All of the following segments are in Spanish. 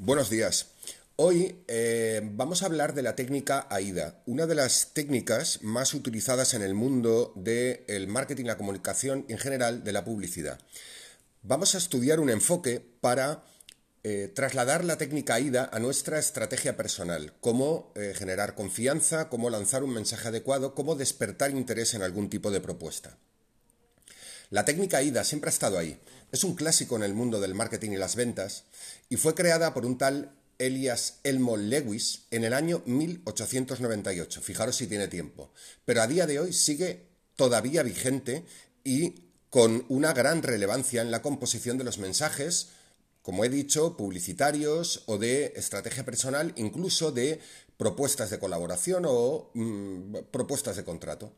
Buenos días. Hoy eh, vamos a hablar de la técnica AIDA, una de las técnicas más utilizadas en el mundo del marketing, la comunicación y en general de la publicidad. Vamos a estudiar un enfoque para eh, trasladar la técnica AIDA a nuestra estrategia personal, cómo eh, generar confianza, cómo lanzar un mensaje adecuado, cómo despertar interés en algún tipo de propuesta. La técnica AIDA siempre ha estado ahí. Es un clásico en el mundo del marketing y las ventas y fue creada por un tal Elias Elmo Lewis en el año 1898. Fijaros si tiene tiempo. Pero a día de hoy sigue todavía vigente y con una gran relevancia en la composición de los mensajes, como he dicho, publicitarios o de estrategia personal, incluso de propuestas de colaboración o mm, propuestas de contrato.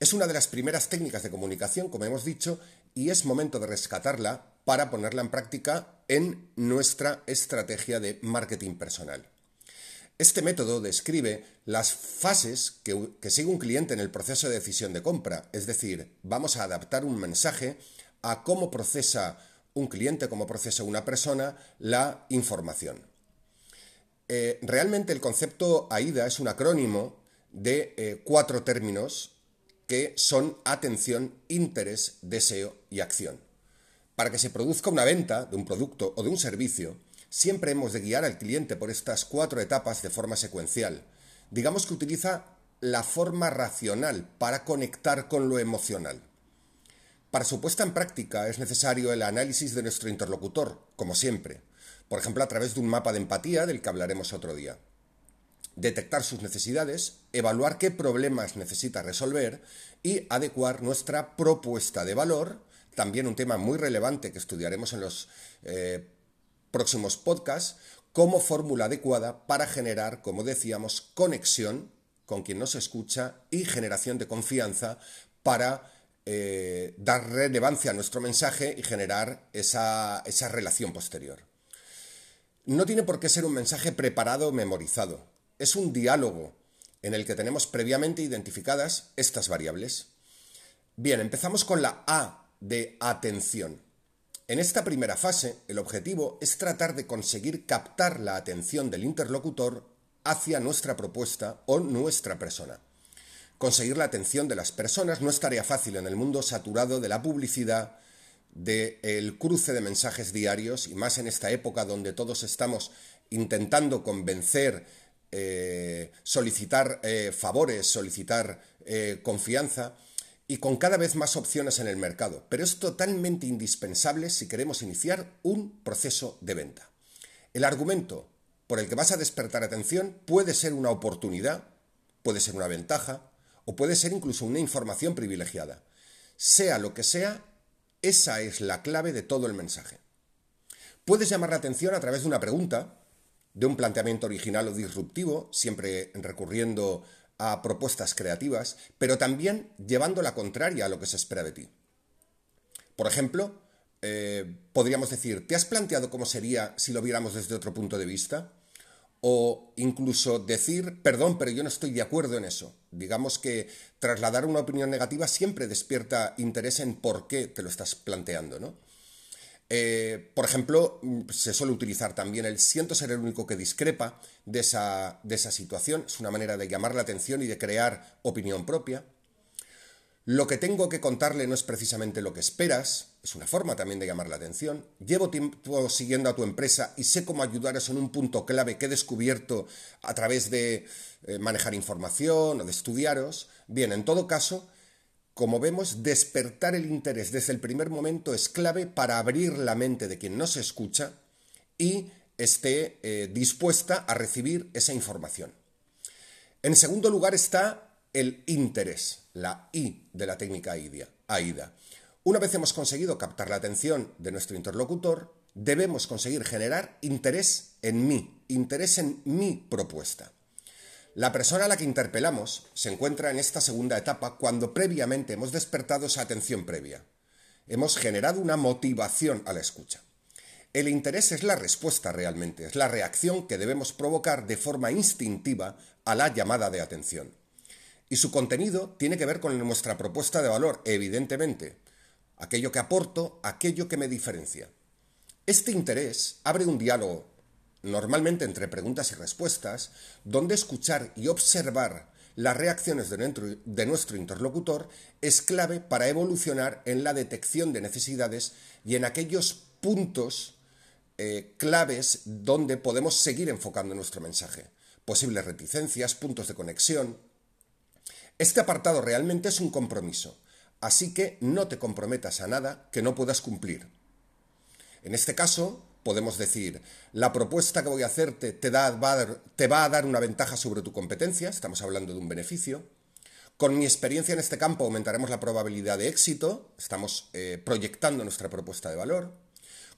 Es una de las primeras técnicas de comunicación, como hemos dicho, y es momento de rescatarla para ponerla en práctica en nuestra estrategia de marketing personal. Este método describe las fases que, sigue un cliente en el proceso de decisión de compra, es decir, vamos a adaptar un mensaje a cómo procesa un cliente, cómo procesa una persona la información. Eh, realmente el concepto AIDA es un acrónimo de eh, cuatro términos que son atención, interés, deseo y acción. Para que se produzca una venta de un producto o de un servicio, siempre hemos de guiar al cliente por estas cuatro etapas de forma secuencial. Digamos que utiliza la forma racional para conectar con lo emocional. Para su puesta en práctica es necesario el análisis de nuestro interlocutor, como siempre, por ejemplo a través de un mapa de empatía del que hablaremos otro día detectar sus necesidades, evaluar qué problemas necesita resolver y adecuar nuestra propuesta de valor, también un tema muy relevante que estudiaremos en los eh, próximos podcasts, como fórmula adecuada para generar, como decíamos, conexión con quien nos escucha y generación de confianza para eh, dar relevancia a nuestro mensaje y generar esa, esa relación posterior. No tiene por qué ser un mensaje preparado o memorizado es un diálogo en el que tenemos previamente identificadas estas variables. Bien, empezamos con la A de atención. En esta primera fase, el objetivo es tratar de conseguir captar la atención del interlocutor hacia nuestra propuesta o nuestra persona. Conseguir la atención de las personas no es tarea fácil en el mundo saturado de la publicidad, del cruce de mensajes diarios y más en esta época donde todos estamos intentando convencer eh, solicitar eh, favores, solicitar eh, confianza y con cada vez más opciones en el mercado. Pero es totalmente indispensable si queremos iniciar un proceso de venta. El argumento por el que vas a despertar atención puede ser una oportunidad, puede ser una ventaja o puede ser incluso una información privilegiada. Sea lo que sea, esa es la clave de todo el mensaje. Puedes llamar la atención a través de una pregunta, de un planteamiento original o disruptivo, siempre recurriendo a propuestas creativas, pero también llevando la contraria a lo que se espera de ti. Por ejemplo, eh, podríamos decir, ¿te has planteado cómo sería si lo viéramos desde otro punto de vista? O incluso decir, perdón, pero yo no estoy de acuerdo en eso. Digamos que trasladar una opinión negativa siempre despierta interés en por qué te lo estás planteando, ¿no? Eh, por ejemplo, mm, se suele utilizar también el siento ser el único que discrepa de esa, de esa situación. Es una manera de llamar la atención y de crear opinión propia. Lo que tengo que contarle no es precisamente lo que esperas, es una forma también de llamar la atención. Llevo tiempo siguiendo a tu empresa y sé cómo ayudaros en un punto clave que he descubierto a través de eh, manejar información o de estudiaros. Bien, en todo caso, como vemos, despertar el interés desde el primer momento es clave para abrir la mente de quien no se escucha y esté eh, dispuesta a recibir esa información. En segundo lugar está el interés, la I de la técnica AIDA. Una vez hemos conseguido captar la atención de nuestro interlocutor, debemos conseguir generar interés en mí, interés en mi propuesta. La persona a la que interpelamos se encuentra en esta segunda etapa cuando previamente hemos despertado esa atención previa. Hemos generado una motivación a la escucha. El interés es la respuesta realmente, es la reacción que debemos provocar de forma instintiva a la llamada de atención. Y su contenido tiene que ver con nuestra propuesta de valor, evidentemente, aquello que aporto, aquello que me diferencia. Este interés abre un diálogo normalmente entre preguntas y respuestas, donde escuchar y observar las reacciones de nuestro, interlocutor es clave para evolucionar en la detección de necesidades y en aquellos puntos eh, claves donde podemos seguir enfocando nuestro mensaje. Posibles reticencias, puntos de conexión. Este apartado realmente es un compromiso, así que no te comprometas a nada que no puedas cumplir. En este caso, podemos decir, la propuesta que voy a hacerte te, va a dar una ventaja sobre tu competencia, estamos hablando de un beneficio. Con mi experiencia en este campo aumentaremos la probabilidad de éxito, estamos eh, proyectando nuestra propuesta de valor.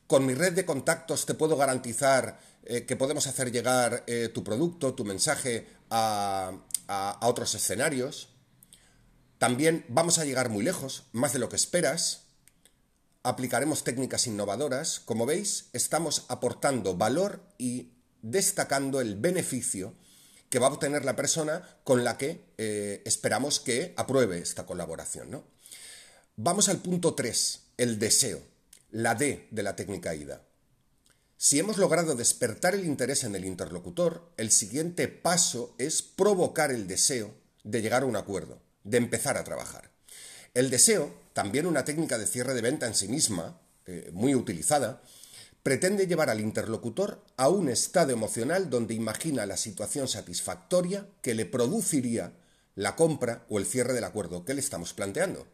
Con mi red de contactos te puedo garantizar eh, que podemos hacer llegar eh, tu producto, tu mensaje a otros escenarios. También vamos a llegar muy lejos, más de lo que esperas aplicaremos técnicas innovadoras. Como veis, estamos aportando valor y destacando el beneficio que va a obtener la persona con la que eh, esperamos que apruebe esta colaboración. Vamos al punto 3, el deseo, la D de la técnica IDA. Si hemos logrado despertar el interés en el interlocutor, el siguiente paso es provocar el deseo de llegar a un acuerdo, de empezar a trabajar. El deseo también una técnica de cierre de venta en sí misma, eh, muy utilizada, pretende llevar al interlocutor a un estado emocional donde imagina la situación satisfactoria que le produciría la compra o el cierre del acuerdo que le estamos planteando.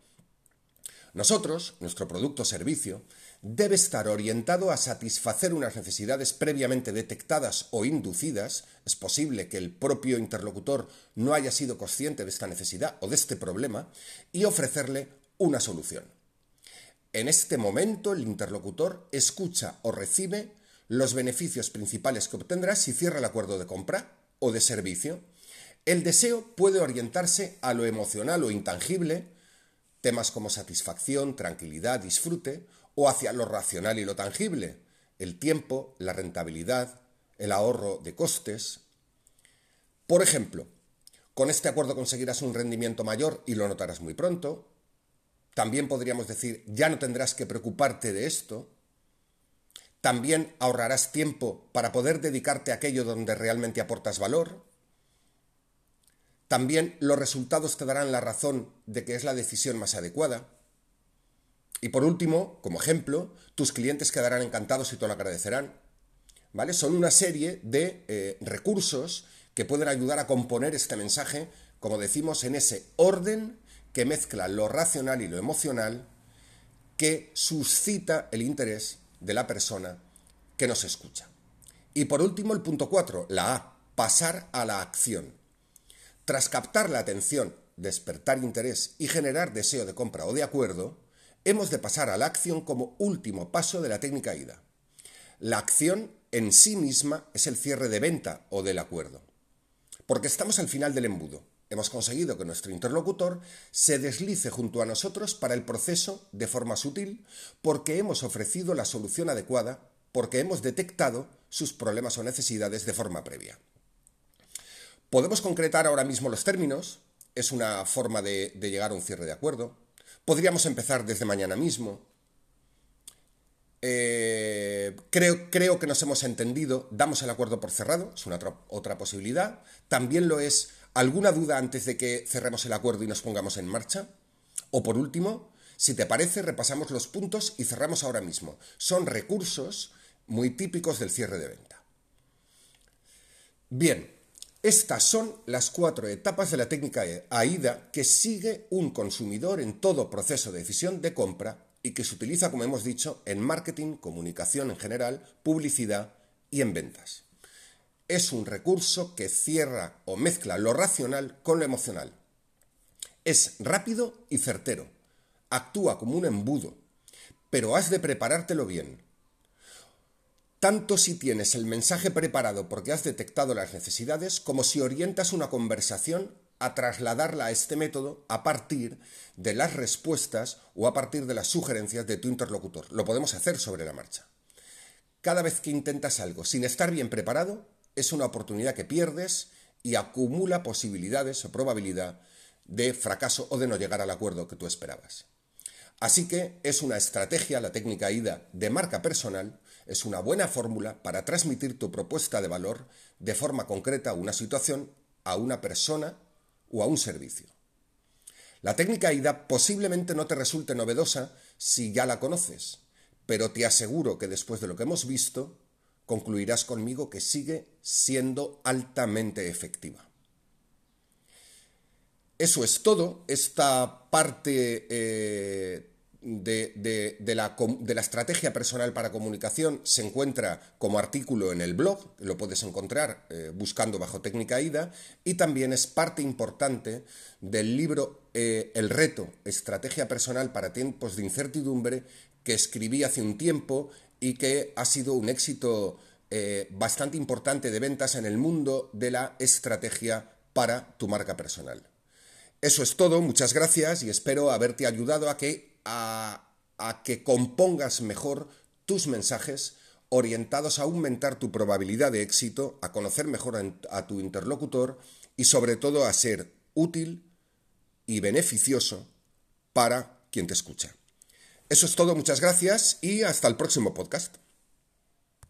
Nosotros, nuestro producto o servicio, debe estar orientado a satisfacer unas necesidades previamente detectadas o inducidas. Es posible que el propio interlocutor no haya sido consciente de esta necesidad o de este problema y ofrecerle una solución. En este momento el interlocutor escucha o recibe los beneficios principales que obtendrá si cierra el acuerdo de compra o de servicio. El deseo puede orientarse a lo emocional o intangible, temas como satisfacción, tranquilidad, disfrute, o hacia lo racional y lo tangible, el tiempo, la rentabilidad, el ahorro de costes. Por ejemplo, con este acuerdo conseguirás un rendimiento mayor y lo notarás muy pronto, también podríamos decir, ya no tendrás que preocuparte de esto. También ahorrarás tiempo para poder dedicarte a aquello donde realmente aportas valor. También los resultados te darán la razón de que es la decisión más adecuada. Y por último, como ejemplo, tus clientes quedarán encantados y te lo agradecerán. ¿Vale? Son una serie de eh, recursos que pueden ayudar a componer este mensaje, como decimos, en ese orden que mezcla lo racional y lo emocional, que suscita el interés de la persona que nos escucha. Y por último, el punto 4, la A, pasar a la acción. Tras captar la atención, despertar interés y generar deseo de compra o de acuerdo, hemos de pasar a la acción como último paso de la técnica IDA. La acción en sí misma es el cierre de venta o del acuerdo, porque estamos al final del embudo Hemos conseguido que nuestro interlocutor se deslice junto a nosotros para el proceso de forma sutil porque hemos ofrecido la solución adecuada, porque hemos detectado sus problemas o necesidades de forma previa. Podemos concretar ahora mismo los términos, es una forma de, llegar a un cierre de acuerdo. Podríamos empezar desde mañana mismo. Eh, creo, creo, que nos hemos entendido, damos el acuerdo por cerrado, es una otra posibilidad. También lo es ¿Alguna duda antes de que cerremos el acuerdo y nos pongamos en marcha? O por último, si te parece, repasamos los puntos y cerramos ahora mismo. Son recursos muy típicos del cierre de venta. Bien, estas son las cuatro etapas de la técnica AIDA que sigue un consumidor en todo proceso de decisión de compra y que se utiliza, como hemos dicho, en marketing, comunicación en general, publicidad y en ventas es un recurso que cierra o mezcla lo racional con lo emocional. Es rápido y certero. Actúa como un embudo. Pero has de preparártelo bien. Tanto si tienes el mensaje preparado porque has detectado las necesidades, como si orientas una conversación a trasladarla a este método a partir de las respuestas o a partir de las sugerencias de tu interlocutor. Lo podemos hacer sobre la marcha. Cada vez que intentas algo sin estar bien preparado, es una oportunidad que pierdes y acumula posibilidades o probabilidad de fracaso o de no llegar al acuerdo que tú esperabas. Así que es una estrategia, la técnica IDA, de marca personal, Es una buena fórmula para transmitir tu propuesta de valor de forma concreta a una situación, a una persona o a un servicio. La técnica AIDA posiblemente no te resulte novedosa si ya la conoces, pero te aseguro que después de lo que hemos visto, concluirás conmigo que sigue siendo altamente efectiva. Eso es todo. Esta parte eh, de, la, estrategia personal para comunicación se encuentra como artículo en el blog, lo puedes encontrar eh, buscando bajo técnica IDA, y también es parte importante del libro eh, El reto, estrategia personal para tiempos de incertidumbre, que escribí hace un tiempo y que ha sido un éxito bastante importante de ventas en el mundo de la estrategia para tu marca personal. Eso es todo, muchas gracias y espero haberte ayudado a que, a, que compongas mejor tus mensajes orientados a aumentar tu probabilidad de éxito, a conocer mejor a, a tu interlocutor y sobre todo a ser útil y beneficioso para quien te escucha. Eso es todo, muchas gracias y hasta el próximo podcast.